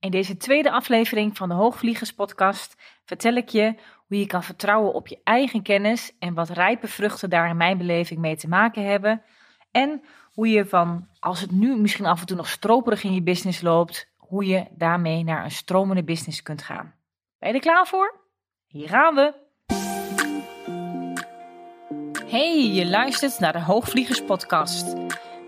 In deze tweede aflevering van de Hoogvliegers podcast vertel ik je hoe je kan vertrouwen op je eigen kennis en wat rijpe vruchten daar in mijn beleving mee te maken hebben. En hoe je van, als het nu misschien af en toe nog stroperig in je business loopt, hoe je daarmee naar een stromende business kunt gaan. Ben je er klaar voor? Hier gaan we! Hey, je luistert naar de Hoogvliegers podcast.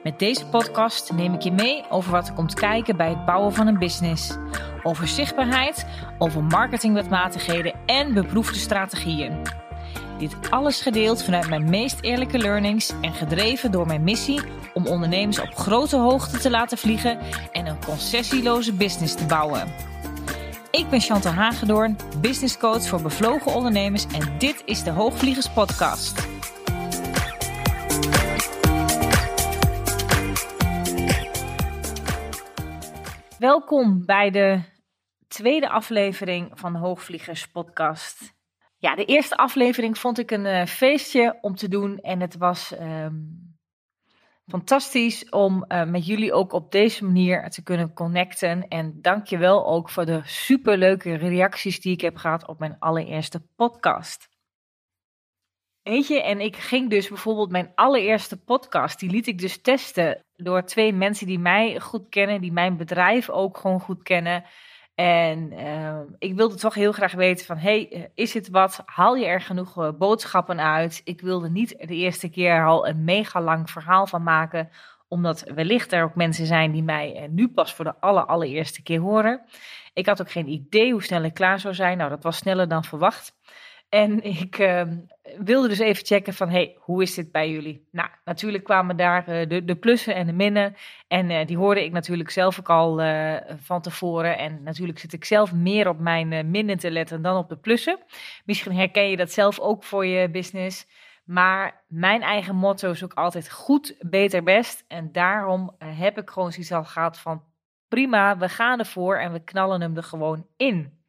Met deze podcast neem ik je mee over wat er komt kijken bij het bouwen van een business. Over zichtbaarheid, over marketingwetmatigheden en beproefde strategieën. Dit alles gedeeld vanuit mijn meest eerlijke learnings en gedreven door mijn missie om ondernemers op grote hoogte te laten vliegen en een concessieloze business te bouwen. Ik ben Chantal Hagedoorn, business coach voor bevlogen ondernemers en dit is de Hoogvliegers podcast. Welkom bij de tweede aflevering van de Hoogvliegers podcast. Ja, de eerste aflevering vond ik een uh, feestje om te doen en het was um, fantastisch om uh, met jullie ook op deze manier te kunnen connecten. En dank je wel ook voor de superleuke reacties die ik heb gehad op mijn allereerste podcast. Weet je, en ik ging dus bijvoorbeeld mijn allereerste podcast, die liet ik dus testen door twee mensen die mij goed kennen, die mijn bedrijf ook gewoon goed kennen. En uh, ik wilde toch heel graag weten van, hey, eh, is het wat? Haal je er genoeg uh, boodschappen uit? Ik wilde niet de eerste keer al een mega lang verhaal van maken, omdat wellicht er ook mensen zijn die mij nu pas voor de aller, allereerste keer horen. Ik had ook geen idee hoe snel ik klaar zou zijn. Nou, dat was sneller dan verwacht. En ik uh, wilde dus even checken van, hey, hoe is dit bij jullie? Nou, natuurlijk kwamen daar uh, de, de, plussen en de minnen. En uh, die hoorde ik natuurlijk zelf ook al uh, van tevoren. En natuurlijk zit ik zelf meer op mijn minnen te letten dan op de plussen. Misschien herken je dat zelf ook voor je business. Maar mijn eigen motto is ook altijd goed, beter, best. En daarom heb ik gewoon zoiets al gehad van, prima, we gaan ervoor en we knallen hem er gewoon in.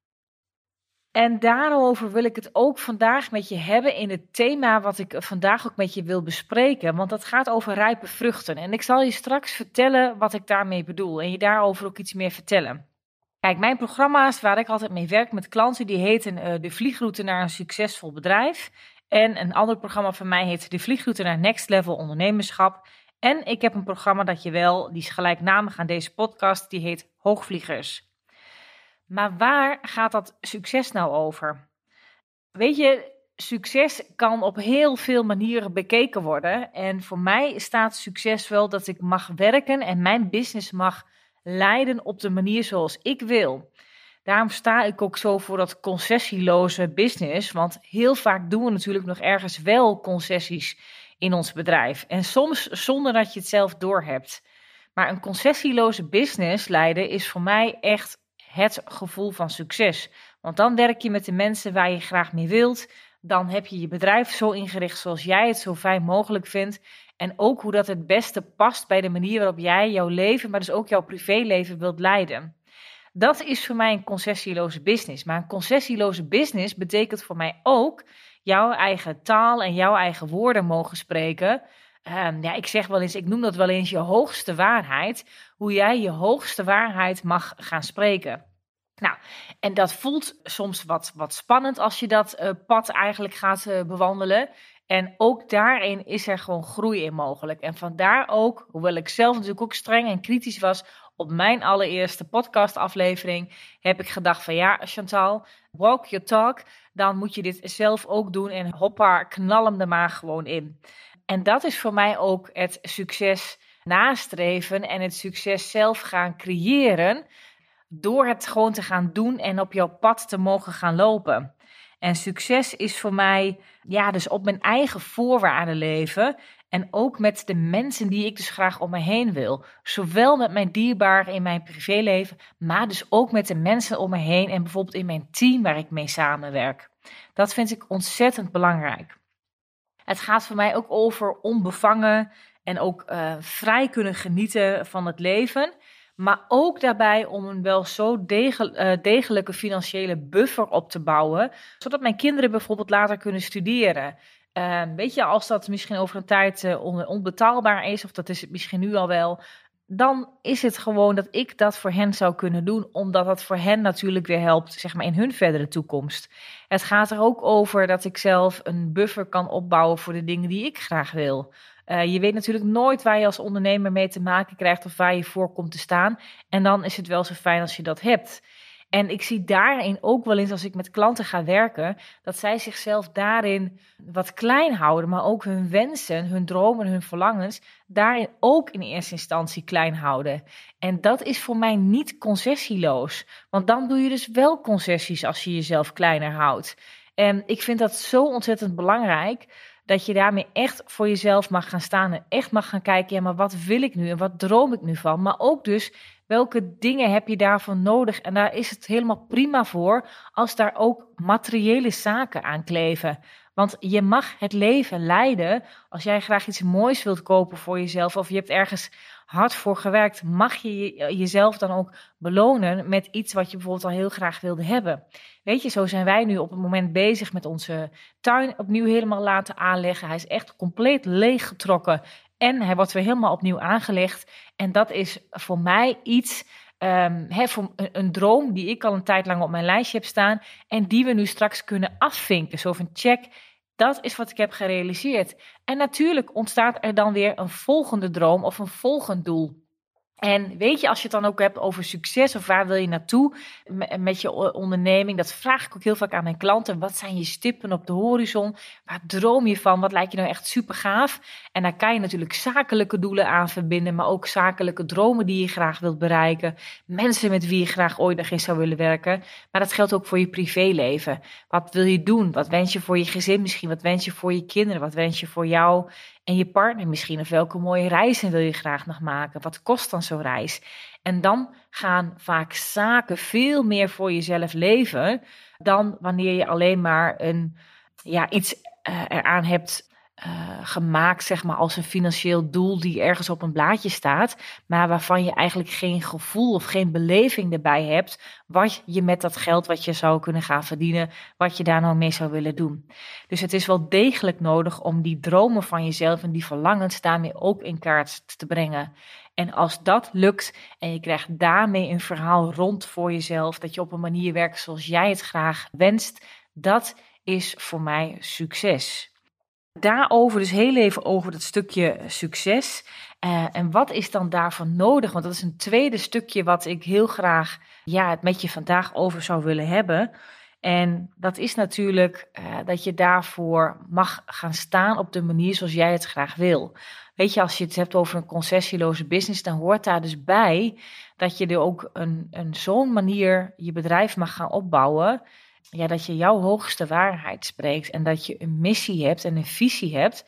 En daarover wil ik het ook vandaag met je hebben in het thema wat ik vandaag ook met je wil bespreken. Want dat gaat over rijpe vruchten. En ik zal je straks vertellen wat ik daarmee bedoel. En je daarover ook iets meer vertellen. Kijk, mijn programma's waar ik altijd mee werk met klanten, die heten uh, De Vliegroute naar een succesvol bedrijf. En een ander programma van mij heet De Vliegroute naar Next Level Ondernemerschap. En ik heb een programma dat je wel, die is gelijknamig aan deze podcast, die heet Hoogvliegers. Maar waar gaat dat succes nou over? Weet je, succes kan op heel veel manieren bekeken worden. En voor mij staat succes wel dat ik mag werken en mijn business mag leiden op de manier zoals ik wil. Daarom sta ik ook zo voor dat concessieloze business. Want heel vaak doen we natuurlijk nog ergens wel concessies in ons bedrijf. En soms zonder dat je het zelf doorhebt. Maar een concessieloze business leiden is voor mij echt het gevoel van succes. Want dan werk je met de mensen waar je graag mee wilt. Dan heb je je bedrijf zo ingericht zoals jij het zo fijn mogelijk vindt. En ook hoe dat het beste past bij de manier waarop jij jouw leven, maar dus ook jouw privéleven wilt leiden. Dat is voor mij een concessieloze business. Maar een concessieloze business betekent voor mij ook jouw eigen taal en jouw eigen woorden mogen spreken. Um, ja, ik zeg wel eens, ik noem dat wel eens je hoogste waarheid. Hoe jij je hoogste waarheid mag gaan spreken. Nou, en dat voelt soms wat, wat spannend als je dat uh, pad eigenlijk gaat uh, bewandelen. En ook daarin is er gewoon groei in mogelijk. En vandaar ook, hoewel ik zelf natuurlijk ook streng en kritisch was op mijn allereerste podcastaflevering, heb ik gedacht van ja, Chantal, walk your talk. Dan moet je dit zelf ook doen en hoppa, knal hem er maar gewoon in. En dat is voor mij ook het succes nastreven en het succes zelf gaan creëren. Door het gewoon te gaan doen en op jouw pad te mogen gaan lopen. En succes is voor mij, ja, dus op mijn eigen voorwaarden leven. En ook met de mensen die ik dus graag om me heen wil. Zowel met mijn dierbaren in mijn privéleven, maar dus ook met de mensen om me heen en bijvoorbeeld in mijn team waar ik mee samenwerk. Dat vind ik ontzettend belangrijk. Het gaat voor mij ook over onbevangen en ook uh, vrij kunnen genieten van het leven. Maar ook daarbij om een wel zo uh, degelijke financiële buffer op te bouwen. Zodat mijn kinderen bijvoorbeeld later kunnen studeren. Uh, weet je, als dat misschien over een tijd uh, onbetaalbaar is, of dat is het misschien nu al wel. Dan is het gewoon dat ik dat voor hen zou kunnen doen, omdat dat voor hen natuurlijk weer helpt, zeg maar, in hun verdere toekomst. Het gaat er ook over dat ik zelf een buffer kan opbouwen voor de dingen die ik graag wil. Uh, je weet natuurlijk nooit waar je als ondernemer mee te maken krijgt of waar je voor komt te staan. En dan is het wel zo fijn als je dat hebt. En ik zie daarin ook wel eens als ik met klanten ga werken, dat zij zichzelf daarin wat klein houden, maar ook hun wensen, hun dromen, hun verlangens, daarin ook in eerste instantie klein houden. En dat is voor mij niet concessieloos, want dan doe je dus wel concessies als je jezelf kleiner houdt. En ik vind dat zo ontzettend belangrijk dat je daarmee echt voor jezelf mag gaan staan en echt mag gaan kijken, ja, maar wat wil ik nu en wat droom ik nu van? Maar ook dus Welke dingen heb je daarvoor nodig? En daar is het helemaal prima voor als daar ook materiële zaken aan kleven. Want je mag het leven leiden. Als jij graag iets moois wilt kopen voor jezelf of je hebt ergens hard voor gewerkt, mag je jezelf dan ook belonen met iets wat je bijvoorbeeld al heel graag wilde hebben. Weet je, zo zijn wij nu op het moment bezig met onze tuin opnieuw helemaal laten aanleggen. Hij is echt compleet leeggetrokken en hij wordt weer helemaal opnieuw aangelegd. En dat is voor mij iets, um, voor een, een, droom die ik al een tijd lang op mijn lijstje heb staan. En die we nu straks kunnen afvinken. Zo van check, dat is wat ik heb gerealiseerd. En natuurlijk ontstaat er dan weer een volgende droom of een volgend doel. En weet je, als je het dan ook hebt over succes of waar wil je naartoe met je onderneming, dat vraag ik ook heel vaak aan mijn klanten. Wat zijn je stippen op de horizon? Waar droom je van? Wat lijkt je nou echt super gaaf? En daar kan je natuurlijk zakelijke doelen aan verbinden, maar ook zakelijke dromen die je graag wilt bereiken. Mensen met wie je graag ooit nog eens zou willen werken. Maar dat geldt ook voor je privéleven. Wat wil je doen? Wat wens je voor je gezin misschien? Wat wens je voor je kinderen? Wat wens je voor jou en je partner misschien? Of welke mooie reizen wil je graag nog maken? Wat kost dan zo'n reis? En dan gaan vaak zaken veel meer voor jezelf leven dan wanneer je alleen maar een, ja, iets uh, eraan hebt uh, gemaakt, zeg maar, als een financieel doel die ergens op een blaadje staat, maar waarvan je eigenlijk geen gevoel of geen beleving erbij hebt, wat je met dat geld wat je zou kunnen gaan verdienen, wat je daar nou mee zou willen doen. Dus het is wel degelijk nodig om die dromen van jezelf en die verlangens daarmee ook in kaart te brengen. En als dat lukt en je krijgt daarmee een verhaal rond voor jezelf, dat je op een manier werkt zoals jij het graag wenst, dat is voor mij succes. Daarover dus heel even over dat stukje succes. Uh, en wat is dan daarvoor nodig? Want dat is een tweede stukje wat ik heel graag ja, het met je vandaag over zou willen hebben. En dat is natuurlijk uh, dat je daarvoor mag gaan staan op de manier zoals jij het graag wil. Weet je, als je het hebt over een concessieloze business, dan hoort daar dus bij dat je er ook een, een zo'n manier je bedrijf mag gaan opbouwen ja, dat je jouw hoogste waarheid spreekt en dat je een missie hebt en een visie hebt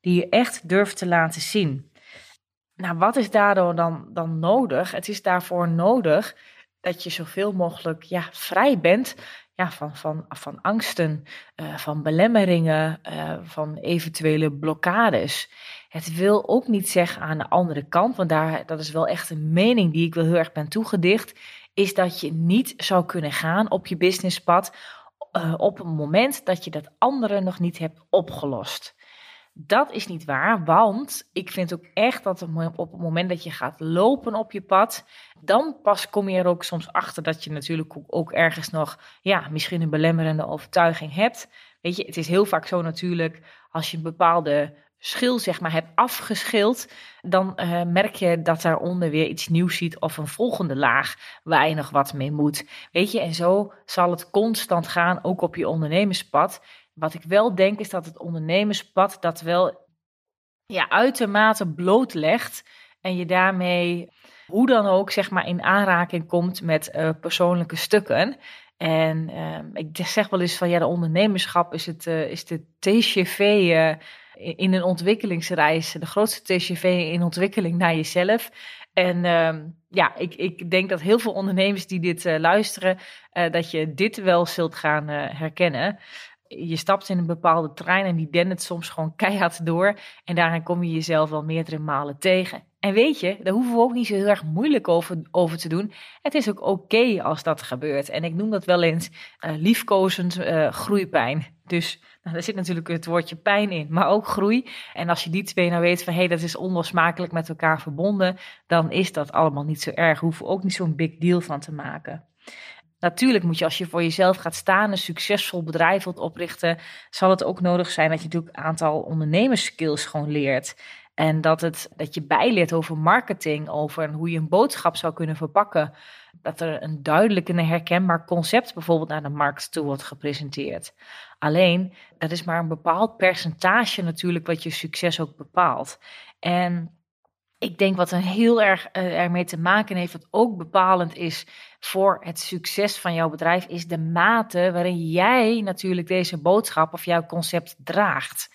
die je echt durft te laten zien. Nou, wat is daardoor dan, dan nodig? Het is daarvoor nodig dat je zoveel mogelijk ja, vrij bent ja, van, van, van angsten, uh, van belemmeringen, uh, van eventuele blokkades. Het wil ook niet zeggen aan de andere kant, want daar, dat is wel echt een mening die ik wel heel erg ben toegedicht is dat je niet zou kunnen gaan op je businesspad uh, op een moment dat je dat andere nog niet hebt opgelost. Dat is niet waar, want ik vind ook echt dat op het moment dat je gaat lopen op je pad, dan pas kom je er ook soms achter dat je natuurlijk ook ergens nog, ja, misschien een belemmerende overtuiging hebt. Weet je, het is heel vaak zo natuurlijk, als je een bepaalde schil zeg maar hebt afgeschild, dan uh, merk je dat daaronder weer iets nieuws ziet of een volgende laag waar je nog wat mee moet. Weet je, en zo zal het constant gaan, ook op je ondernemerspad. Wat ik wel denk is dat het ondernemerspad dat wel ja, uitermate blootlegt en je daarmee hoe dan ook zeg maar in aanraking komt met uh, persoonlijke stukken. En uh, ik zeg wel eens van ja, de ondernemerschap is, het, uh, is de TGV in een ontwikkelingsreis, de grootste TCV in ontwikkeling naar jezelf. En uh, ja, ik, ik denk dat heel veel ondernemers die dit uh, luisteren, uh, dat je dit wel zult gaan uh, herkennen. Je stapt in een bepaalde trein en die dendert soms gewoon keihard door. En daarin kom je jezelf wel meerdere malen tegen. En weet je, daar hoeven we ook niet zo heel erg moeilijk over, over te doen. Het is ook oké als dat gebeurt. En ik noem dat wel eens uh, liefkozend uh, groeipijn. Dus nou, daar zit natuurlijk het woordje pijn in, maar ook groei. En als je die twee nou weet van hé, hey, dat is onlosmakelijk met elkaar verbonden, dan is dat allemaal niet zo erg. Hoeven we ook niet zo'n big deal van te maken. Natuurlijk moet je als je voor jezelf gaat staan, een succesvol bedrijf wilt oprichten, zal het ook nodig zijn dat je natuurlijk een aantal ondernemerskills gewoon leert. En dat, het, dat je bijleert over marketing, over hoe je een boodschap zou kunnen verpakken. Dat er een duidelijk en herkenbaar concept bijvoorbeeld naar de markt toe wordt gepresenteerd. Alleen, dat is maar een bepaald percentage natuurlijk wat je succes ook bepaalt. En ik denk wat er heel erg uh, ermee te maken heeft, wat ook bepalend is voor het succes van jouw bedrijf, is de mate waarin jij natuurlijk deze boodschap of jouw concept draagt.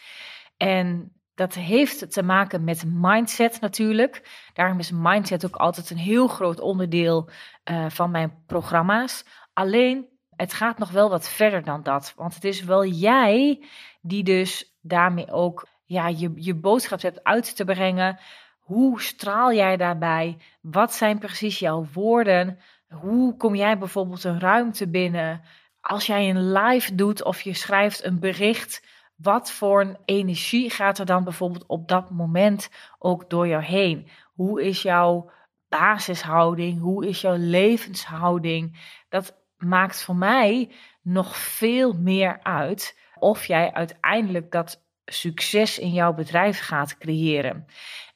En dat heeft te maken met mindset natuurlijk. Daarom is mindset ook altijd een heel groot onderdeel uh, van mijn programma's. Alleen, het gaat nog wel wat verder dan dat. Want het is wel jij die dus daarmee ook ja, je, je boodschap hebt uit te brengen. Hoe straal jij daarbij? Wat zijn precies jouw woorden? Hoe kom jij bijvoorbeeld een ruimte binnen? Als jij een live doet of je schrijft een bericht, wat voor een energie gaat er dan bijvoorbeeld op dat moment ook door jou heen? Hoe is jouw basishouding? Hoe is jouw levenshouding? Dat maakt voor mij nog veel meer uit of jij uiteindelijk dat succes in jouw bedrijf gaat creëren.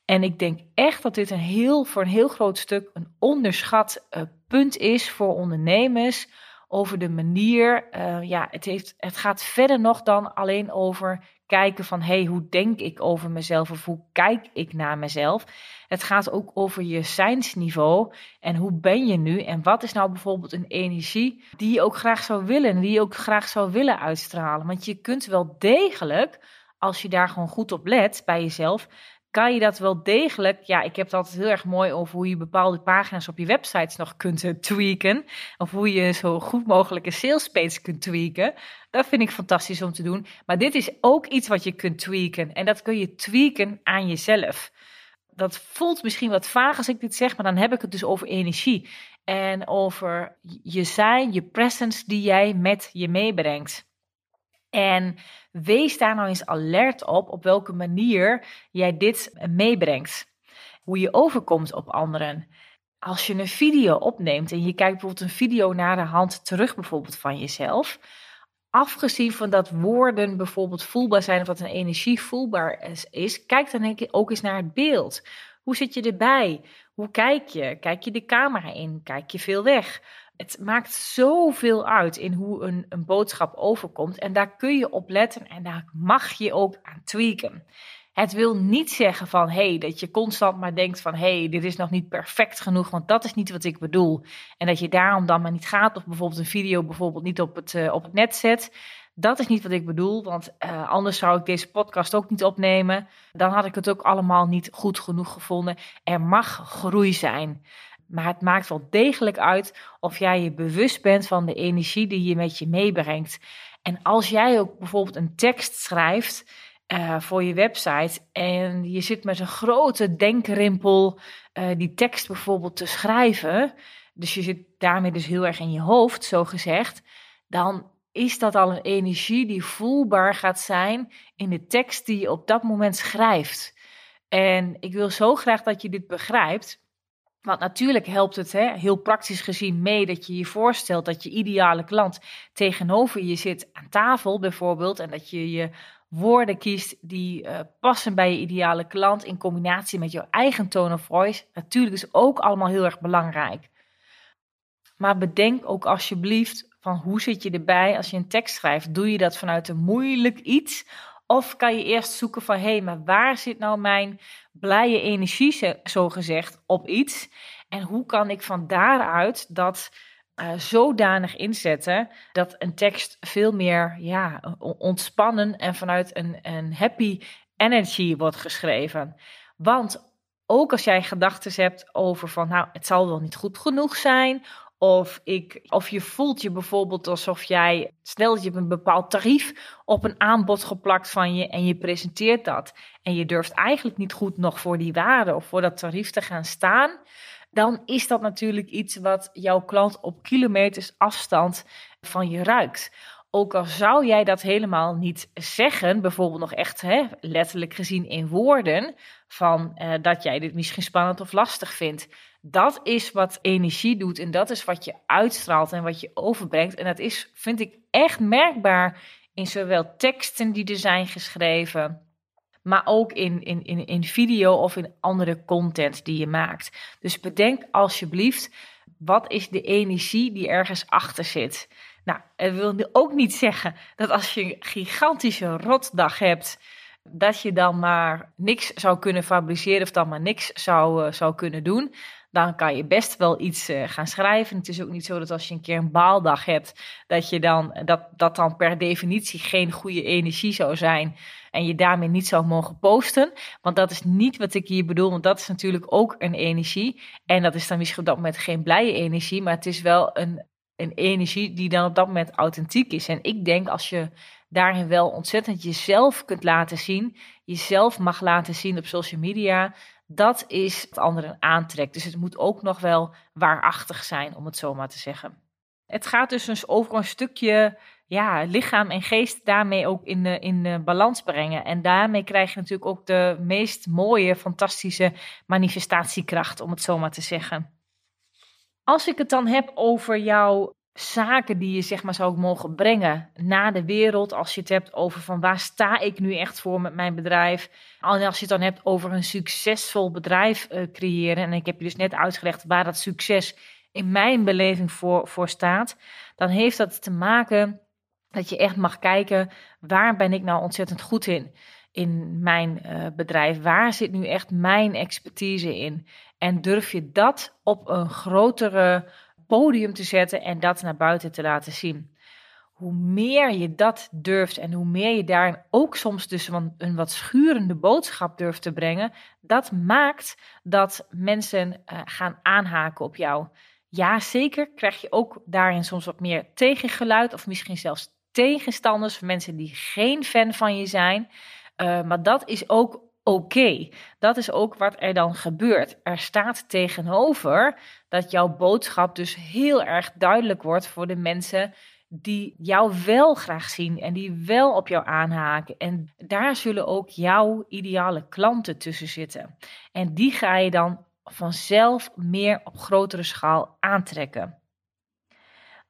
En ik denk echt dat dit een heel, voor een heel groot stuk een onderschat uh, punt is voor ondernemers over de manier. Uh, ja, het, heeft, het gaat verder nog dan alleen over kijken van hey, hoe denk ik over mezelf of hoe kijk ik naar mezelf. Het gaat ook over je zijnsniveau en hoe ben je nu en wat is nou bijvoorbeeld een energie die je ook graag zou willen en die je ook graag zou willen uitstralen. Want je kunt wel degelijk, als je daar gewoon goed op let bij jezelf, kan je dat wel degelijk. Ja, ik heb het altijd heel erg mooi over hoe je bepaalde pagina's op je websites nog kunt eh, tweaken. Of hoe je zo goed mogelijk een sales kunt tweaken. Dat vind ik fantastisch om te doen. Maar dit is ook iets wat je kunt tweaken. En dat kun je tweaken aan jezelf. Dat voelt misschien wat vaag als ik dit zeg, maar dan heb ik het dus over energie. En over je zijn, je presence die jij met je meebrengt. En wees daar nou eens alert op op welke manier jij dit meebrengt. Hoe je overkomt op anderen. Als je een video opneemt en je kijkt bijvoorbeeld een video naar de hand terug bijvoorbeeld van jezelf. Afgezien van dat woorden bijvoorbeeld voelbaar zijn of dat een energie voelbaar is, kijk dan ook eens naar het beeld. Hoe zit je erbij? Hoe kijk je? Kijk je de camera in? Kijk je veel weg? Het maakt zoveel uit in hoe een, een boodschap overkomt. En daar kun je op letten en daar mag je ook aan tweaken. Het wil niet zeggen van hey, dat je constant maar denkt van hey, dit is nog niet perfect genoeg, want dat is niet wat ik bedoel. En dat je daarom dan maar niet gaat of bijvoorbeeld een video bijvoorbeeld niet op het, uh, op het net zet. Dat is niet wat ik bedoel, want uh, anders zou ik deze podcast ook niet opnemen. Dan had ik het ook allemaal niet goed genoeg gevonden. Er mag groei zijn. Maar het maakt wel degelijk uit of jij je bewust bent van de energie die je met je meebrengt. En als jij ook bijvoorbeeld een tekst schrijft uh, voor je website en je zit met een grote denkrimpel uh, die tekst bijvoorbeeld te schrijven, dus je zit daarmee dus heel erg in je hoofd, zo gezegd, dan is dat al een energie die voelbaar gaat zijn in de tekst die je op dat moment schrijft. En ik wil zo graag dat je dit begrijpt. Want natuurlijk helpt het hè, heel praktisch gezien mee dat je je voorstelt dat je ideale klant tegenover je zit aan tafel bijvoorbeeld. En dat je je woorden kiest die uh, passen bij je ideale klant in combinatie met jouw eigen tone of voice. Natuurlijk is ook allemaal heel erg belangrijk. Maar bedenk ook alsjeblieft van hoe zit je erbij als je een tekst schrijft. Doe je dat vanuit een moeilijk iets of kan je eerst zoeken van, hé, hey, maar waar zit nou mijn blije energie, zo gezegd, op iets? En hoe kan ik van daaruit dat uh, zodanig inzetten dat een tekst veel meer ja, ontspannen en vanuit een, een happy energy wordt geschreven? Want ook als jij gedachten hebt over van, nou, het zal wel niet goed genoeg zijn, Of, ik, of je voelt je bijvoorbeeld alsof jij, stel dat je een bepaald tarief op een aanbod geplakt van je en je presenteert dat. En je durft eigenlijk niet goed nog voor die waarde of voor dat tarief te gaan staan. Dan is dat natuurlijk iets wat jouw klant op kilometers afstand van je ruikt. Ook al zou jij dat helemaal niet zeggen, bijvoorbeeld nog echt hè, letterlijk gezien in woorden, van uh, dat jij dit misschien spannend of lastig vindt. Dat is wat energie doet en dat is wat je uitstraalt en wat je overbrengt. En dat is, vind ik, echt merkbaar in zowel teksten die er zijn geschreven, maar ook in, in, in, in video of in andere content die je maakt. Dus bedenk alsjeblieft, wat is de energie die ergens achter zit? Nou, het wil ook niet zeggen dat als je een gigantische rotdag hebt, dat je dan maar niks zou kunnen fabriceren of dan maar niks zou, uh, zou kunnen doen. Dan kan je best wel iets uh, gaan schrijven. Het is ook niet zo dat als je een keer een baaldag hebt, dat je dan, dat, dat dan per definitie geen goede energie zou zijn. En je daarmee niet zou mogen posten. Want dat is niet wat ik hier bedoel. Want dat is natuurlijk ook een energie. En dat is dan misschien op dat moment geen blije energie. Maar het is wel een, een energie die dan op dat moment authentiek is. En ik denk als je daarin wel ontzettend jezelf kunt laten zien, jezelf mag laten zien op social media, dat is het anderen aantrekt. Dus het moet ook nog wel waarachtig zijn, om het zo maar te zeggen. Het gaat dus, over een stukje ja, lichaam en geest daarmee ook in, in balans brengen. En daarmee krijg je natuurlijk ook de meest mooie, fantastische manifestatiekracht, om het zo maar te zeggen. Als ik het dan heb over jouw zaken die je zeg maar zou mogen brengen naar de wereld. Als je het hebt over van waar sta ik nu echt voor met mijn bedrijf. En als je het dan hebt over een succesvol bedrijf uh, creëren. En ik heb je dus net uitgelegd waar dat succes in mijn beleving voor, voor staat. Dan heeft dat te maken dat je echt mag kijken waar ben ik nou ontzettend goed in. In mijn uh, bedrijf, waar zit nu echt mijn expertise in? En durf je dat op een grotere podium te zetten en dat naar buiten te laten zien. Hoe meer je dat durft en hoe meer je daarin ook soms dus een wat schurende boodschap durft te brengen, dat maakt dat mensen uh, gaan aanhaken op jou. Ja, zeker krijg je ook daarin soms wat meer tegengeluid of misschien zelfs tegenstanders mensen die geen fan van je zijn. Uh, maar dat is ook oké. Dat is ook wat er dan gebeurt. Er staat tegenover dat jouw boodschap dus heel erg duidelijk wordt voor de mensen die jou wel graag zien en die wel op jou aanhaken. En daar zullen ook jouw ideale klanten tussen zitten. En die ga je dan vanzelf meer op grotere schaal aantrekken.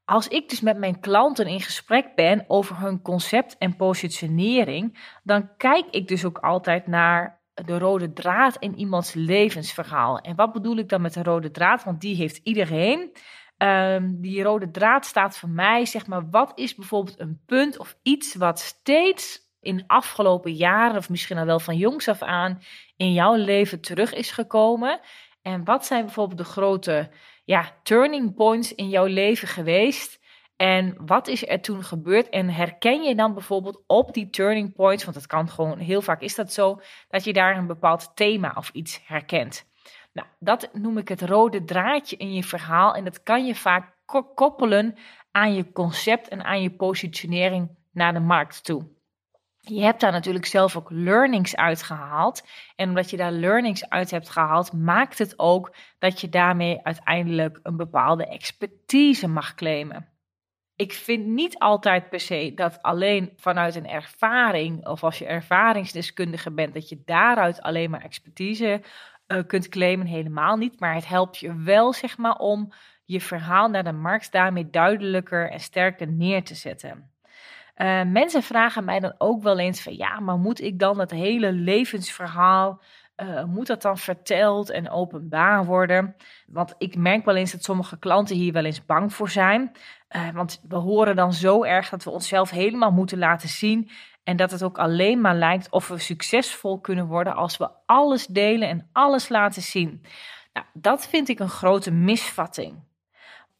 Als ik dus met mijn klanten in gesprek ben over hun concept en positionering, dan kijk ik dus ook altijd naar de rode draad in iemands levensverhaal. En wat bedoel ik dan met de rode draad? Want die heeft iedereen. Um, die rode draad staat voor mij, zeg maar, wat is bijvoorbeeld een punt of iets wat steeds in afgelopen jaren, of misschien al wel van jongs af aan, in jouw leven terug is gekomen? En wat zijn bijvoorbeeld de grote ja, turning points in jouw leven geweest? En wat is er toen gebeurd? En herken je dan bijvoorbeeld op die turning points, want het kan gewoon, heel vaak is dat zo, dat je daar een bepaald thema of iets herkent. Nou, dat noem ik het rode draadje in je verhaal. En dat kan je vaak koppelen aan je concept en aan je positionering naar de markt toe. Je hebt daar natuurlijk zelf ook learnings uit gehaald. En omdat je daar learnings uit hebt gehaald, maakt het ook dat je daarmee uiteindelijk een bepaalde expertise mag claimen. Ik vind niet altijd per se dat alleen vanuit een ervaring, of als je ervaringsdeskundige bent, dat je daaruit alleen maar expertise uh, kunt claimen. Helemaal niet. Maar het helpt je wel, zeg maar, om je verhaal naar de markt daarmee duidelijker en sterker neer te zetten. Uh, mensen vragen mij dan ook wel eens van ja, maar moet ik dan het hele levensverhaal, uh, moet dat dan verteld en openbaar worden? Want ik merk wel eens dat sommige klanten hier wel eens bang voor zijn. Uh, want we horen dan zo erg dat we onszelf helemaal moeten laten zien. En dat het ook alleen maar lijkt of we succesvol kunnen worden als we alles delen en alles laten zien. Nou, dat vind ik een grote misvatting.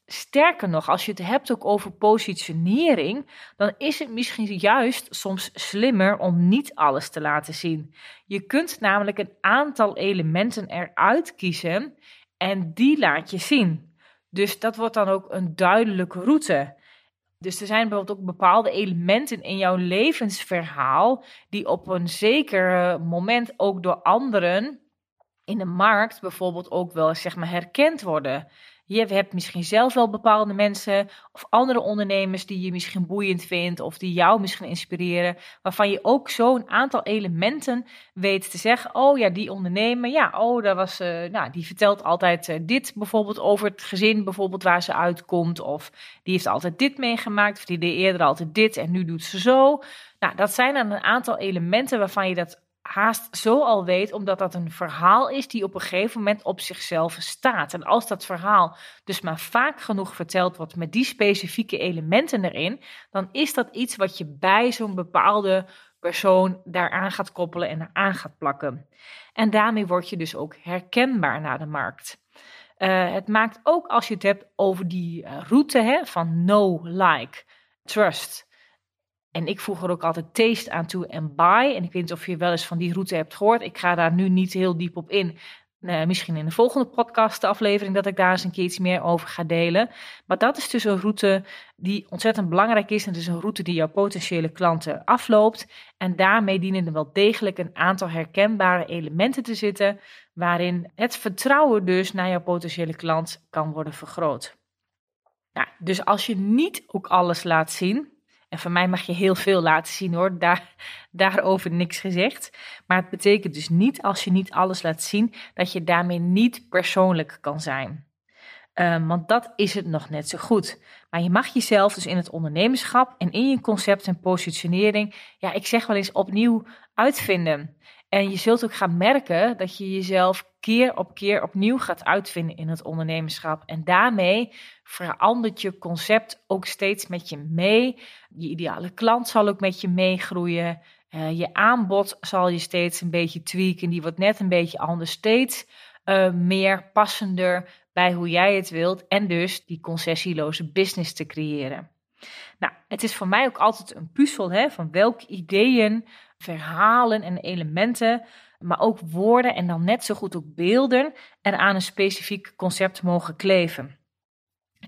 Sterker nog, als je het hebt ook over positionering, dan is het misschien juist soms slimmer om niet alles te laten zien. Je kunt namelijk een aantal elementen eruit kiezen en die laat je zien. Dus dat wordt dan ook een duidelijke route. Dus er zijn bijvoorbeeld ook bepaalde elementen in jouw levensverhaal die op een zeker moment ook door anderen in de markt bijvoorbeeld ook wel zeg maar herkend worden. Je hebt misschien zelf wel bepaalde mensen of andere ondernemers die je misschien boeiend vindt of die jou misschien inspireren, waarvan je ook zo'n aantal elementen weet te zeggen. Oh ja, die ondernemer, ja, oh, dat was, uh, nou, die vertelt altijd uh, dit bijvoorbeeld over het gezin, bijvoorbeeld waar ze uitkomt, of die heeft altijd dit meegemaakt, of die deed eerder altijd dit en nu doet ze zo. Nou, dat zijn dan een aantal elementen waarvan je dat haast zo al weet, omdat dat een verhaal is die op een gegeven moment op zichzelf staat. En als dat verhaal dus maar vaak genoeg verteld wordt met die specifieke elementen erin, dan is dat iets wat je bij zo'n bepaalde persoon daaraan gaat koppelen en eraan gaat plakken. En daarmee word je dus ook herkenbaar naar de markt. Uh, het maakt ook als je het hebt over die uh, route hè, van know, like, trust. En ik voeg er ook altijd taste aan toe en buy. En ik weet niet of je wel eens van die route hebt gehoord. Ik ga daar nu niet heel diep op in. Uh, misschien in de volgende podcast aflevering dat ik daar eens een keer iets meer over ga delen. Maar dat is dus een route die ontzettend belangrijk is. En het is een route die jouw potentiële klanten afloopt. En daarmee dienen er wel degelijk een aantal herkenbare elementen te zitten. Waarin het vertrouwen dus naar jouw potentiële klant kan worden vergroot. Nou, dus als je niet ook alles laat zien, en van mij mag je heel veel laten zien hoor, Daar, daarover niks gezegd. Maar het betekent dus niet als je niet alles laat zien, dat je daarmee niet persoonlijk kan zijn. Um, want dat is het nog net zo goed. Maar je mag jezelf dus in het ondernemerschap en in je concept en positionering, ja, ik zeg wel eens opnieuw uitvinden. En je zult ook gaan merken dat je jezelf keer op keer opnieuw gaat uitvinden in het ondernemerschap. En daarmee verandert je concept ook steeds met je mee. Je ideale klant zal ook met je meegroeien. Uh, je aanbod zal je steeds een beetje tweaken. Die wordt net een beetje anders, steeds uh, meer passender bij hoe jij het wilt. En dus die concessieloze business te creëren. Nou, het is voor mij ook altijd een puzzel hè, van welke ideeën verhalen en elementen, maar ook woorden en dan net zo goed ook beelden er aan een specifiek concept mogen kleven.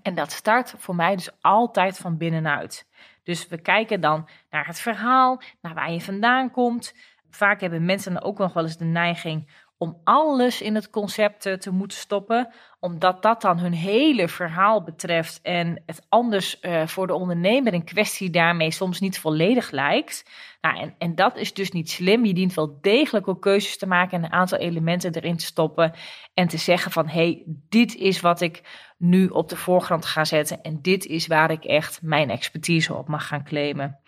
En dat start voor mij dus altijd van binnenuit. Dus we kijken dan naar het verhaal, naar waar je vandaan komt. Vaak hebben mensen dan ook nog wel eens de neiging om alles in het concept te moeten stoppen, omdat dat dan hun hele verhaal betreft en het anders uh, voor de ondernemer in kwestie daarmee soms niet volledig lijkt. Nou, en, en dat is dus niet slim. Je dient wel degelijk ook keuzes te maken en een aantal elementen erin te stoppen en te zeggen van hé, hey, dit is wat ik nu op de voorgrond ga zetten en dit is waar ik echt mijn expertise op mag gaan claimen.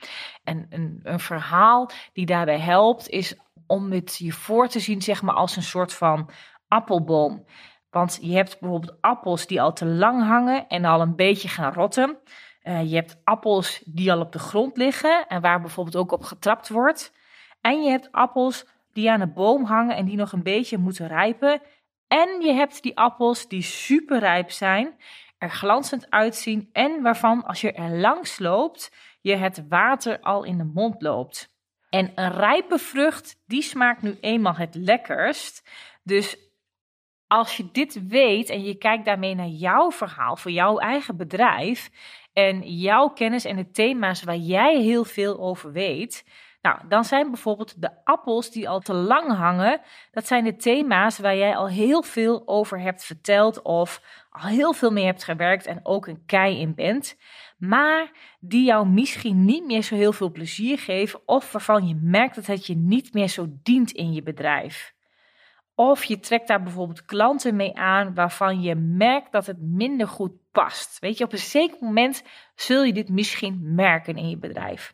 En een, een verhaal die daarbij helpt is om het je voor te zien, zeg maar, als een soort van appelboom. Want je hebt bijvoorbeeld appels die al te lang hangen en al een beetje gaan rotten. Uh, je hebt appels die al op de grond liggen en waar bijvoorbeeld ook op getrapt wordt. En je hebt appels die aan de boom hangen en die nog een beetje moeten rijpen. En je hebt die appels die super rijp zijn, er glanzend uitzien en waarvan als je er langs loopt, je het water al in de mond loopt. En een rijpe vrucht, die smaakt nu eenmaal het lekkerst. Dus als je dit weet en je kijkt daarmee naar jouw verhaal voor jouw eigen bedrijf en jouw kennis en de thema's waar jij heel veel over weet, nou, dan zijn bijvoorbeeld de appels die al te lang hangen, dat zijn de thema's waar jij al heel veel over hebt verteld of al heel veel mee hebt gewerkt en ook een kei in bent maar die jou misschien niet meer zo heel veel plezier geven of waarvan je merkt dat het je niet meer zo dient in je bedrijf. Of je trekt daar bijvoorbeeld klanten mee aan waarvan je merkt dat het minder goed past. Weet je, op een zeker moment zul je dit misschien merken in je bedrijf.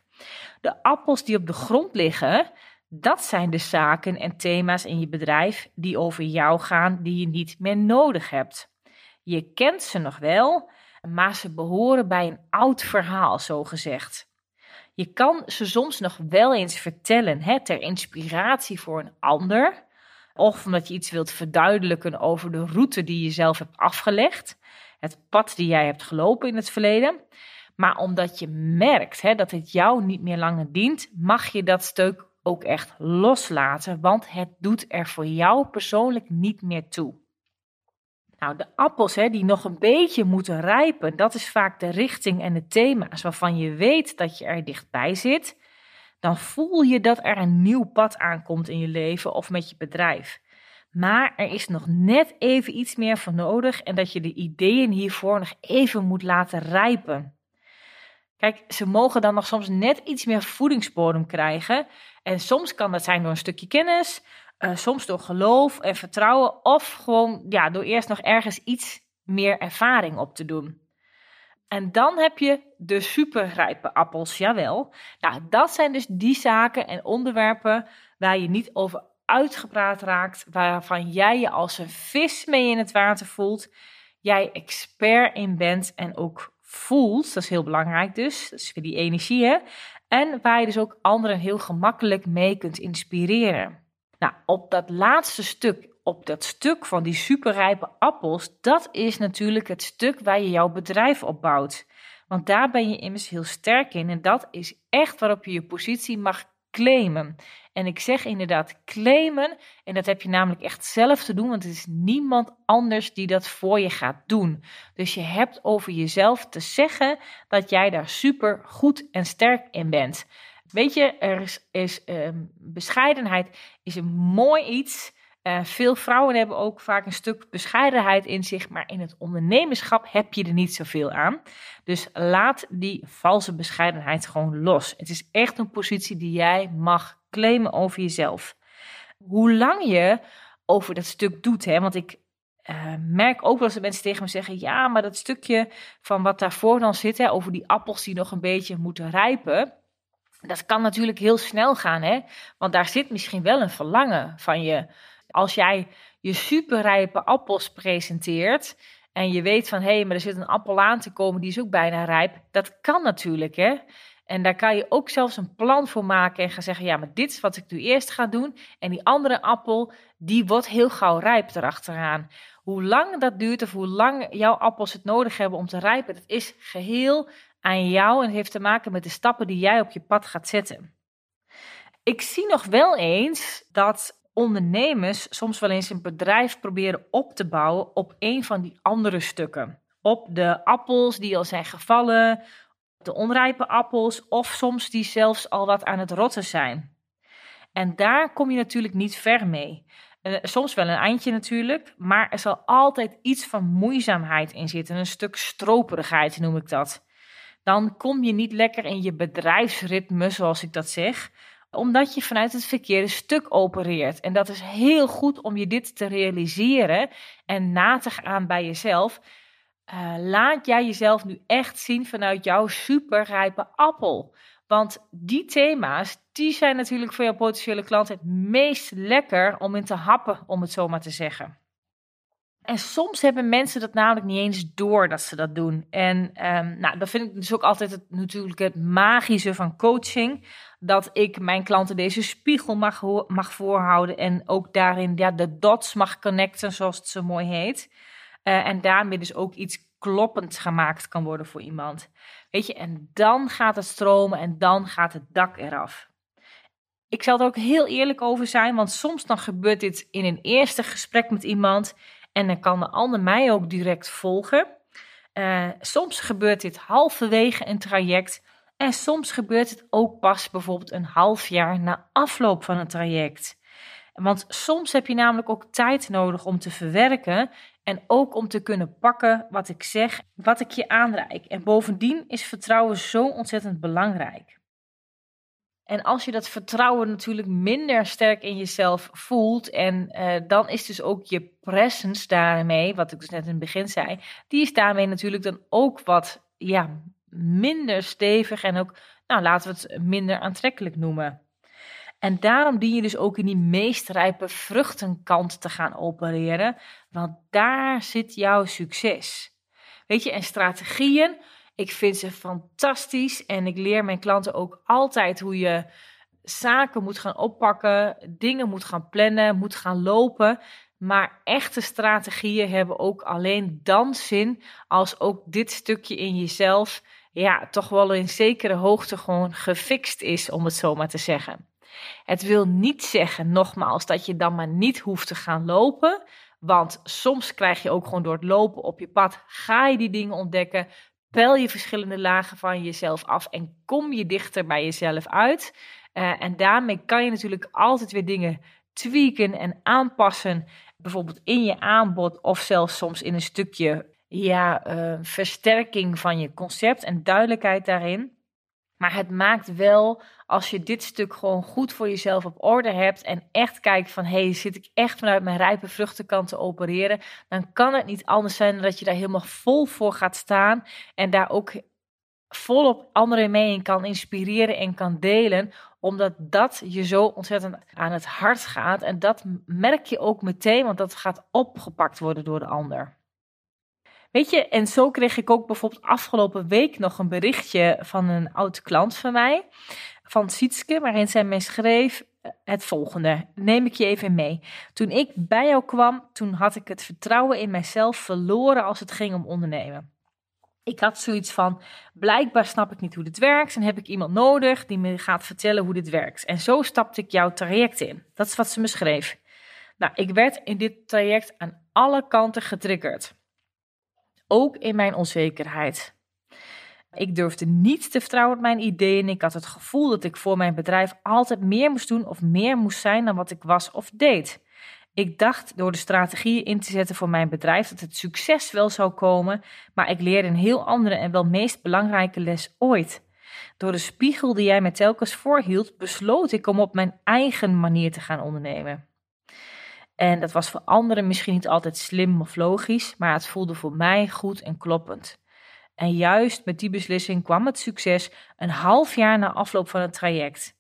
De appels die op de grond liggen, dat zijn de zaken en thema's in je bedrijf die over jou gaan, die je niet meer nodig hebt. Je kent ze nog wel, maar ze behoren bij een oud verhaal, zo gezegd. Je kan ze soms nog wel eens vertellen hè, ter inspiratie voor een ander, of omdat je iets wilt verduidelijken over de route die je zelf hebt afgelegd, het pad die jij hebt gelopen in het verleden. Maar omdat je merkt hè, dat het jou niet meer langer dient, mag je dat stuk ook echt loslaten, want het doet er voor jou persoonlijk niet meer toe. Nou, de appels hè, die nog een beetje moeten rijpen, dat is vaak de richting en de thema's waarvan je weet dat je er dichtbij zit. Dan voel je dat er een nieuw pad aankomt in je leven of met je bedrijf. Maar er is nog net even iets meer voor nodig en dat je de ideeën hiervoor nog even moet laten rijpen. Kijk, ze mogen dan nog soms net iets meer voedingsbodem krijgen. En soms kan dat zijn door een stukje kennis, uh, soms door geloof en vertrouwen, of gewoon ja, door eerst nog ergens iets meer ervaring op te doen. En dan heb je de superrijpe appels, jawel. Nou, dat zijn dus die zaken en onderwerpen waar je niet over uitgepraat raakt, waarvan jij je als een vis mee in het water voelt, jij expert in bent en ook voelt, dat is heel belangrijk dus, dat is weer die energie hè, en waar je dus ook anderen heel gemakkelijk mee kunt inspireren. Nou, op dat laatste stuk, op dat stuk van die superrijpe appels, dat is natuurlijk het stuk waar je jouw bedrijf opbouwt. Want daar ben je immers heel sterk in en dat is echt waarop je je positie mag claimen. En ik zeg inderdaad claimen, en dat heb je namelijk echt zelf te doen, want het is niemand anders die dat voor je gaat doen. Dus je hebt over jezelf te zeggen dat jij daar super goed en sterk in bent. Weet je, er is, is ehm, bescheidenheid is een mooi iets. Uh, veel vrouwen hebben ook vaak een stuk bescheidenheid in zich, maar in het ondernemerschap heb je er niet zoveel aan. Dus laat die valse bescheidenheid gewoon los. Het is echt een positie die jij mag claimen over jezelf. Hoe lang je over dat stuk doet, hè? want ik uh, merk ook wel eens dat mensen tegen me zeggen: ja, maar dat stukje van wat daarvoor dan zit, hè, over die appels die nog een beetje moeten rijpen. Dat kan natuurlijk heel snel gaan, hè? Want daar zit misschien wel een verlangen van je. Als jij je superrijpe appels presenteert en je weet van hé, hey, maar er zit een appel aan te komen, die is ook bijna rijp. Dat kan natuurlijk, hè? En daar kan je ook zelfs een plan voor maken en gaan zeggen: ja, maar dit is wat ik nu eerst ga doen. En die andere appel, die wordt heel gauw rijp erachteraan. Hoe lang dat duurt of hoe lang jouw appels het nodig hebben om te rijpen, dat is geheel aan jou en heeft te maken met de stappen die jij op je pad gaat zetten. Ik zie nog wel eens dat ondernemers soms wel eens een bedrijf proberen op te bouwen op een van die andere stukken. Op de appels die al zijn gevallen, de onrijpe appels of soms die zelfs al wat aan het rotten zijn. En daar kom je natuurlijk niet ver mee. Eh, soms wel een eindje natuurlijk, maar er zal altijd iets van moeizaamheid in zitten. Een stuk stroperigheid noem ik dat dan kom je niet lekker in je bedrijfsritme, zoals ik dat zeg, omdat je vanuit het verkeerde stuk opereert. En dat is heel goed om je dit te realiseren en na te gaan bij jezelf. Uh, laat jij jezelf nu echt zien vanuit jouw superrijpe appel. Want die thema's, die zijn natuurlijk voor jouw potentiële klant het meest lekker om in te happen, om het zo maar te zeggen. En soms hebben mensen dat namelijk niet eens door dat ze dat doen. En um, nou, dat vind ik dus ook altijd het, natuurlijk het magische van coaching. Dat ik mijn klanten deze spiegel mag, mag voorhouden. En ook daarin ja, de dots mag connecten, zoals het zo mooi heet. Uh, en daarmee dus ook iets kloppend gemaakt kan worden voor iemand. Weet je, en dan gaat het stromen en dan gaat het dak eraf. Ik zal er ook heel eerlijk over zijn, want soms dan gebeurt dit in een eerste gesprek met iemand. En dan kan de ander mij ook direct volgen. Uh, soms gebeurt dit halverwege een traject. En soms gebeurt het ook pas bijvoorbeeld een half jaar na afloop van een traject. Want soms heb je namelijk ook tijd nodig om te verwerken en ook om te kunnen pakken wat ik zeg, wat ik je aanreik. En bovendien is vertrouwen zo ontzettend belangrijk. En als je dat vertrouwen natuurlijk minder sterk in jezelf voelt, en uh, dan is dus ook je presence daarmee, wat ik dus net in het begin zei, die is daarmee natuurlijk dan ook wat ja, minder stevig en ook, nou laten we het minder aantrekkelijk noemen. En daarom dien je dus ook in die meest rijpe vruchtenkant te gaan opereren, want daar zit jouw succes. Weet je, en strategieën ik vind ze fantastisch en ik leer mijn klanten ook altijd hoe je zaken moet gaan oppakken, dingen moet gaan plannen, moet gaan lopen. Maar echte strategieën hebben ook alleen dan zin als ook dit stukje in jezelf, ja, toch wel in zekere hoogte gewoon gefixt is, om het zo maar te zeggen. Het wil niet zeggen, nogmaals, dat je dan maar niet hoeft te gaan lopen, Want soms krijg je ook gewoon door het lopen op je pad, ga je die dingen ontdekken, pel je verschillende lagen van jezelf af en kom je dichter bij jezelf uit. Uh, en daarmee kan je natuurlijk altijd weer dingen tweaken en aanpassen. Bijvoorbeeld in je aanbod of zelfs soms in een stukje ja, uh, versterking van je concept en duidelijkheid daarin. Maar het maakt wel, als je dit stuk gewoon goed voor jezelf op orde hebt en echt kijkt van, hey, zit ik echt vanuit mijn rijpe vruchtenkant te opereren, dan kan het niet anders zijn dan dat je daar helemaal vol voor gaat staan en daar ook volop anderen mee in kan inspireren en kan delen, omdat dat je zo ontzettend aan het hart gaat en dat merk je ook meteen, want dat gaat opgepakt worden door de ander. Weet je, en zo kreeg ik ook bijvoorbeeld afgelopen week nog een berichtje van een oud klant van mij, van Sietske, waarin zij mij schreef eh, het volgende. Neem ik je even mee. Toen ik bij jou kwam, toen had ik het vertrouwen in mijzelf verloren als het ging om ondernemen. Ik had zoiets van, blijkbaar snap ik niet hoe dit werkt en heb ik iemand nodig die me gaat vertellen hoe dit werkt. En zo stapte ik jouw traject in. Dat is wat ze me schreef. Nou, ik werd in dit traject aan alle kanten getriggerd ook in mijn onzekerheid. Ik durfde niet te vertrouwen op mijn ideeën. Ik had het gevoel dat ik voor mijn bedrijf altijd meer moest doen of meer moest zijn dan wat ik was of deed. Ik dacht door de strategieën in te zetten voor mijn bedrijf dat het succes wel zou komen, maar ik leerde een heel andere en wel meest belangrijke les ooit. Door de spiegel die jij me telkens voorhield, besloot ik om op mijn eigen manier te gaan ondernemen. En dat was voor anderen misschien niet altijd slim of logisch, maar het voelde voor mij goed en kloppend. En juist met die beslissing kwam het succes een half jaar na afloop van het traject.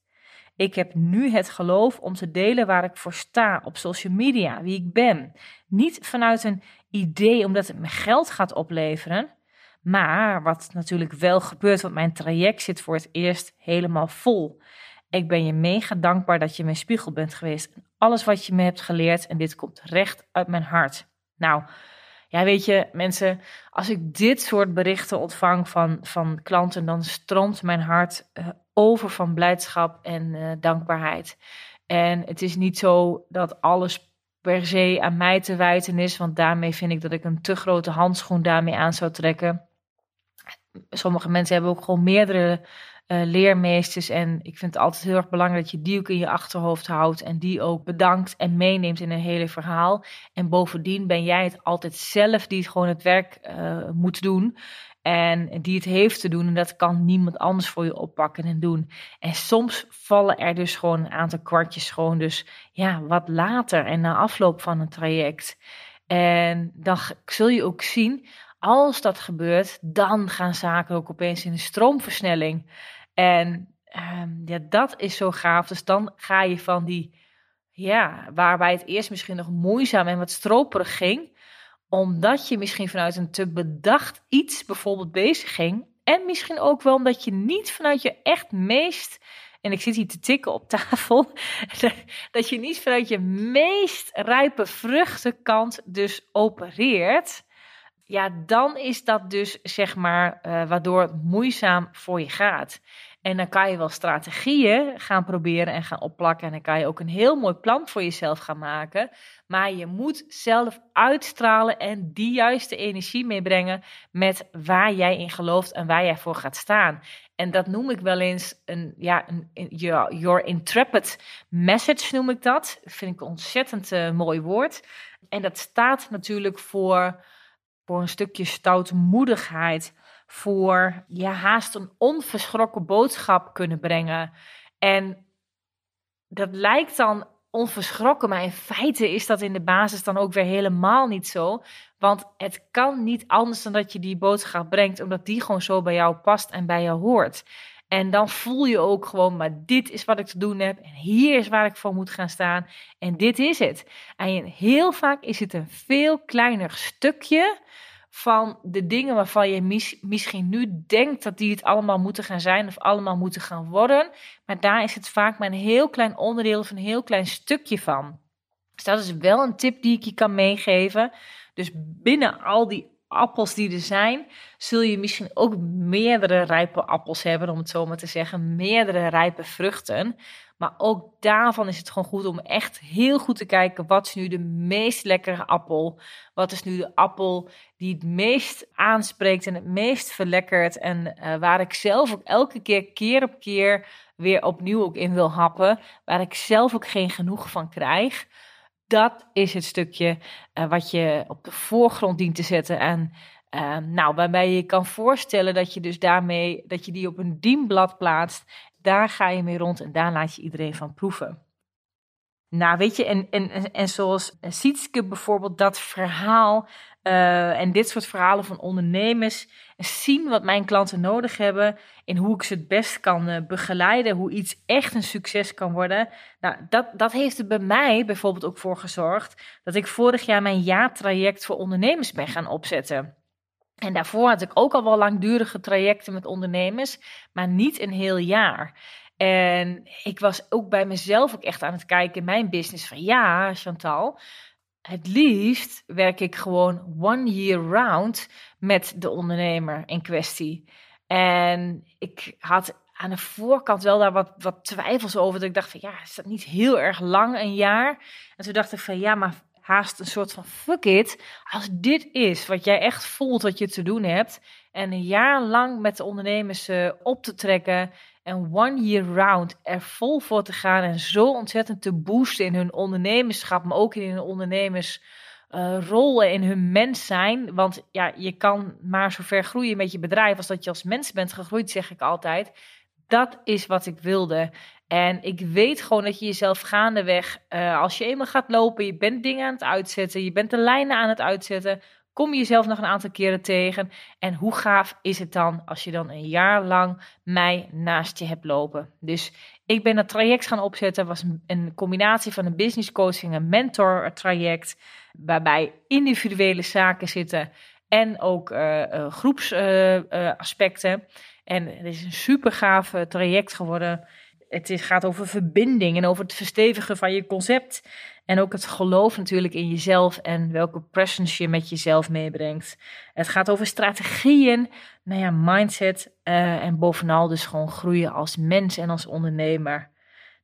Ik heb nu het geloof om te delen waar ik voor sta op social media, wie ik ben. Niet vanuit een idee omdat het me geld gaat opleveren, maar wat natuurlijk wel gebeurt, want mijn traject zit voor het eerst helemaal vol. Ik ben je mega dankbaar dat je mijn spiegel bent geweest. Alles wat je me hebt geleerd. En dit komt recht uit mijn hart. Nou, ja, weet je, mensen, als ik dit soort berichten ontvang van, van klanten, dan stroomt mijn hart uh, over van blijdschap en uh, dankbaarheid. En het is niet zo dat alles per se aan mij te wijten is, want daarmee vind ik dat ik een te grote handschoen daarmee aan zou trekken. Sommige mensen hebben ook gewoon meerdere uh, leermeesters. En ik vind het altijd heel erg belangrijk dat je die ook in je achterhoofd houdt. En die ook bedankt en meeneemt in een hele verhaal. En bovendien ben jij het altijd zelf die gewoon het werk uh, moet doen. En die het heeft te doen. En dat kan niemand anders voor je oppakken en doen. En soms vallen er dus gewoon een aantal kwartjes gewoon dus ja, wat later en na afloop van een traject. En dan zul je ook zien, als dat gebeurt, dan gaan zaken ook opeens in een stroomversnelling. En um, ja, dat is zo gaaf. Dus dan ga je van die, ja, waarbij het eerst misschien nog moeizaam en wat stroperig ging, omdat je misschien vanuit een te bedacht iets bijvoorbeeld bezig ging. En misschien ook wel omdat je niet vanuit je echt meest, en ik zit hier te tikken op tafel, dat je niet vanuit je meest rijpe vruchtenkant dus opereert ja, dan is dat dus zeg maar uh, waardoor het moeizaam voor je gaat. En dan kan je wel strategieën gaan proberen en gaan opplakken. En dan kan je ook een heel mooi plan voor jezelf gaan maken. Maar je moet zelf uitstralen en die juiste energie meebrengen met waar jij in gelooft en waar jij voor gaat staan. En dat noem ik wel eens een, ja, een, your, intrepid message noem ik dat. Dat vind ik een ontzettend uh, mooi woord. En dat staat natuurlijk voor voor een stukje stoutmoedigheid, voor ja, haast een onverschrokken boodschap kunnen brengen. En dat lijkt dan onverschrokken, maar in feite is dat in de basis dan ook weer helemaal niet zo. Want het kan niet anders dan dat je die boodschap brengt, omdat die gewoon zo bij jou past en bij jou hoort. En dan voel je ook gewoon, maar dit is wat ik te doen heb. En hier is waar ik voor moet gaan staan. En dit is het. En heel vaak is het een veel kleiner stukje van de dingen waarvan je misschien nu denkt dat die het allemaal moeten gaan zijn of allemaal moeten gaan worden. Maar daar is het vaak maar een heel klein onderdeel of een heel klein stukje van. Dus dat is wel een tip die ik je kan meegeven. Dus binnen al die appels die er zijn, zul je misschien ook meerdere rijpe appels hebben, om het zo maar te zeggen, meerdere rijpe vruchten. Maar ook daarvan is het gewoon goed om echt heel goed te kijken: wat is nu de meest lekkere appel? Wat is nu de appel die het meest aanspreekt en het meest verlekkert? En uh, waar ik zelf ook elke keer, keer op keer, weer opnieuw ook in wil happen. Waar ik zelf ook geen genoeg van krijg. Dat is het stukje uh, wat je op de voorgrond dient te zetten. En uh, nou, waarbij je kan voorstellen dat je dus daarmee, dat je die op een dienblad plaatst daar ga je mee rond en daar laat je iedereen van proeven. Nou, weet je, en, en, en zoals Sietske bijvoorbeeld, dat verhaal uh, en dit soort verhalen van ondernemers, zien wat mijn klanten nodig hebben en hoe ik ze het best kan uh, begeleiden, hoe iets echt een succes kan worden. Nou, dat, dat heeft er bij mij bijvoorbeeld ook voor gezorgd dat ik vorig jaar mijn jaartraject voor ondernemers ben gaan opzetten. En daarvoor had ik ook al wel langdurige trajecten met ondernemers, maar niet een heel jaar. En ik was ook bij mezelf ook echt aan het kijken in mijn business van ja, Chantal, het liefst werk ik gewoon one year round met de ondernemer in kwestie. En ik had aan de voorkant wel daar wat, wat twijfels over. Dat ik dacht van ja, is dat niet heel erg lang, een jaar? En toen dacht ik van ja, maar haast een soort van fuck it. Als dit is wat jij echt voelt wat je te doen hebt. En een jaar lang met de ondernemers uh, op te trekken. En one year round er vol voor te gaan. En zo ontzettend te boosten in hun ondernemerschap. Maar ook in hun ondernemersrol uh, in hun mens zijn. Want ja, je kan maar zo ver groeien met je bedrijf als dat je als mens bent gegroeid, zeg ik altijd. Dat is wat ik wilde. En ik weet gewoon dat je jezelf gaandeweg, uh, als je eenmaal gaat lopen, je bent dingen aan het uitzetten, je bent de lijnen aan het uitzetten, kom je jezelf nog een aantal keren tegen. En hoe gaaf is het dan als je dan een jaar lang mij naast je hebt lopen? Dus ik ben het traject gaan opzetten, was een, combinatie van een business coaching en mentor traject, waarbij individuele zaken zitten en ook uh, uh, groepsaspecten. en het is een super gaaf traject geworden het gaat over verbinding en over het verstevigen van je concept. En ook het geloof natuurlijk in jezelf en welke presence je met jezelf meebrengt. Het gaat over strategieën, nou ja, mindset uh, en bovenal dus gewoon groeien als mens en als ondernemer.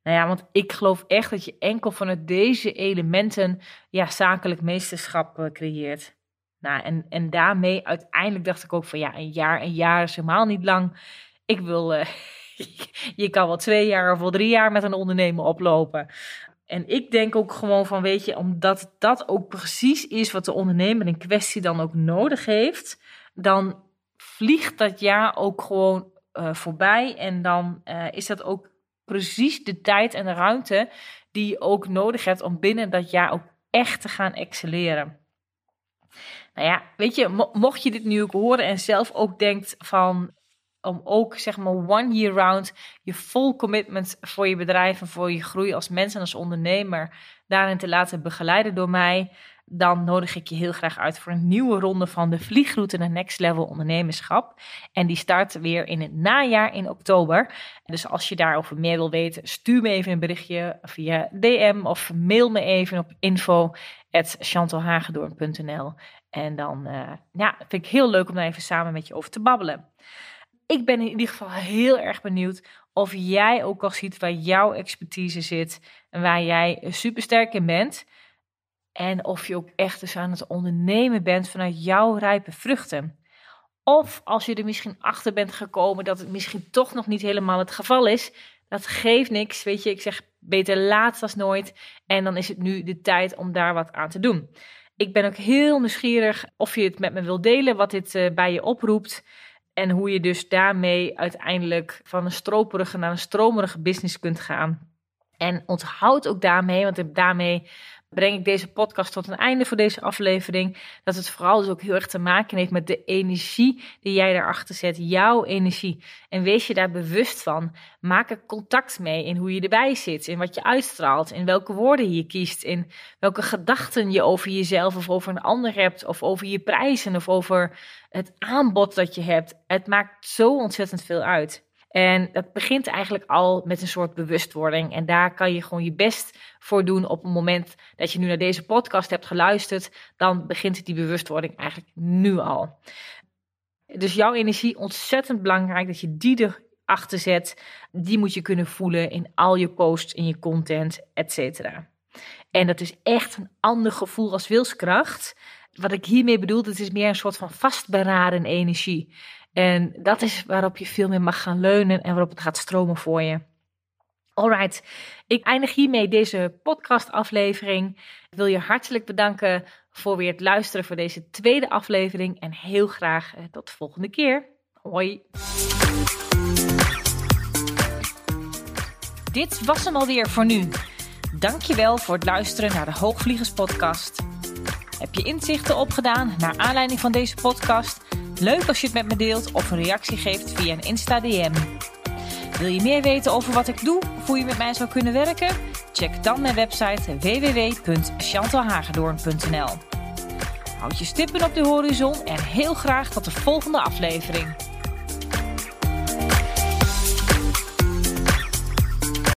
Nou ja, want ik geloof echt dat je enkel vanuit deze elementen ja, zakelijk meesterschap uh, creëert. Nou, en, en daarmee uiteindelijk dacht ik ook van ja, een jaar, een jaar is helemaal niet lang. Ik wil, uh, je kan wel twee jaar of wel drie jaar met een ondernemer oplopen. En ik denk ook gewoon van, weet je, omdat dat ook precies is wat de ondernemer in kwestie dan ook nodig heeft, dan vliegt dat jaar ook gewoon uh, voorbij. En dan uh, is dat ook precies de tijd en de ruimte die je ook nodig hebt om binnen dat jaar ook echt te gaan excelleren. Nou ja, weet je, mocht je dit nu ook horen en zelf ook denkt van, om ook zeg maar one year round je full commitment voor je bedrijf en voor je groei als mens en als ondernemer daarin te laten begeleiden door mij, dan nodig ik je heel graag uit voor een nieuwe ronde van de vliegroute naar Next Level Ondernemerschap. En die start weer in het najaar in oktober. Dus als je daarover meer wil weten, stuur me even een berichtje via DM of mail me even op info.chantalhagedoorn.nl. En dan uh, ja, vind ik heel leuk om daar even samen met je over te babbelen ik ben in ieder geval heel erg benieuwd of jij ook al ziet waar jouw expertise zit en waar jij super sterk in bent. En of je ook echt eens aan het ondernemen bent vanuit jouw rijpe vruchten. Of als je er misschien achter bent gekomen dat het misschien toch nog niet helemaal het geval is, dat geeft niks. Weet je, ik zeg beter laat dan nooit. En dan is het nu de tijd om daar wat aan te doen. Ik ben ook heel nieuwsgierig of je het met me wilt delen, wat dit uh, bij je oproept. En hoe je dus daarmee uiteindelijk van een stroperige naar een stromerige business kunt gaan. En onthoud ook daarmee, want daarmee breng ik deze podcast tot een einde voor deze aflevering. Dat het vooral dus ook heel erg te maken heeft met de energie die jij daarachter zet. Jouw energie. En wees je daar bewust van. Maak er contact mee in hoe je erbij zit. In wat je uitstraalt. In welke woorden je kiest. In welke gedachten je over jezelf of over een ander hebt. Of over je prijzen of over het aanbod dat je hebt. Het maakt zo ontzettend veel uit. En dat begint eigenlijk al met een soort bewustwording. En daar kan je gewoon je best voor doen op het moment dat je nu naar deze podcast hebt geluisterd. Dan begint die bewustwording eigenlijk nu al. Dus jouw energie ontzettend belangrijk dat je die achter zet, die moet je kunnen voelen in al je posts, in je content, etc. En dat is echt een ander gevoel als wilskracht. Wat ik hiermee bedoel, het is meer een soort van vastberaden energie. En dat is waarop je veel meer mag gaan leunen en waarop het gaat stromen voor je. Alright, ik eindig hiermee deze podcastaflevering. Ik wil je hartelijk bedanken voor weer het luisteren voor deze tweede aflevering en heel graag eh, tot de volgende keer. Hoi. Dit was hem alweer voor nu. Dankjewel voor het luisteren naar de Hoogvliegers podcast. Heb je inzichten opgedaan naar aanleiding van deze podcast? Leuk als je het met me deelt of een reactie geeft via een Insta DM. Wil je meer weten over wat ik doe of hoe je met mij zou kunnen werken? Check dan mijn website www.chantalhagedoorn.nl Houd je stippen op de horizon en heel graag tot de volgende aflevering.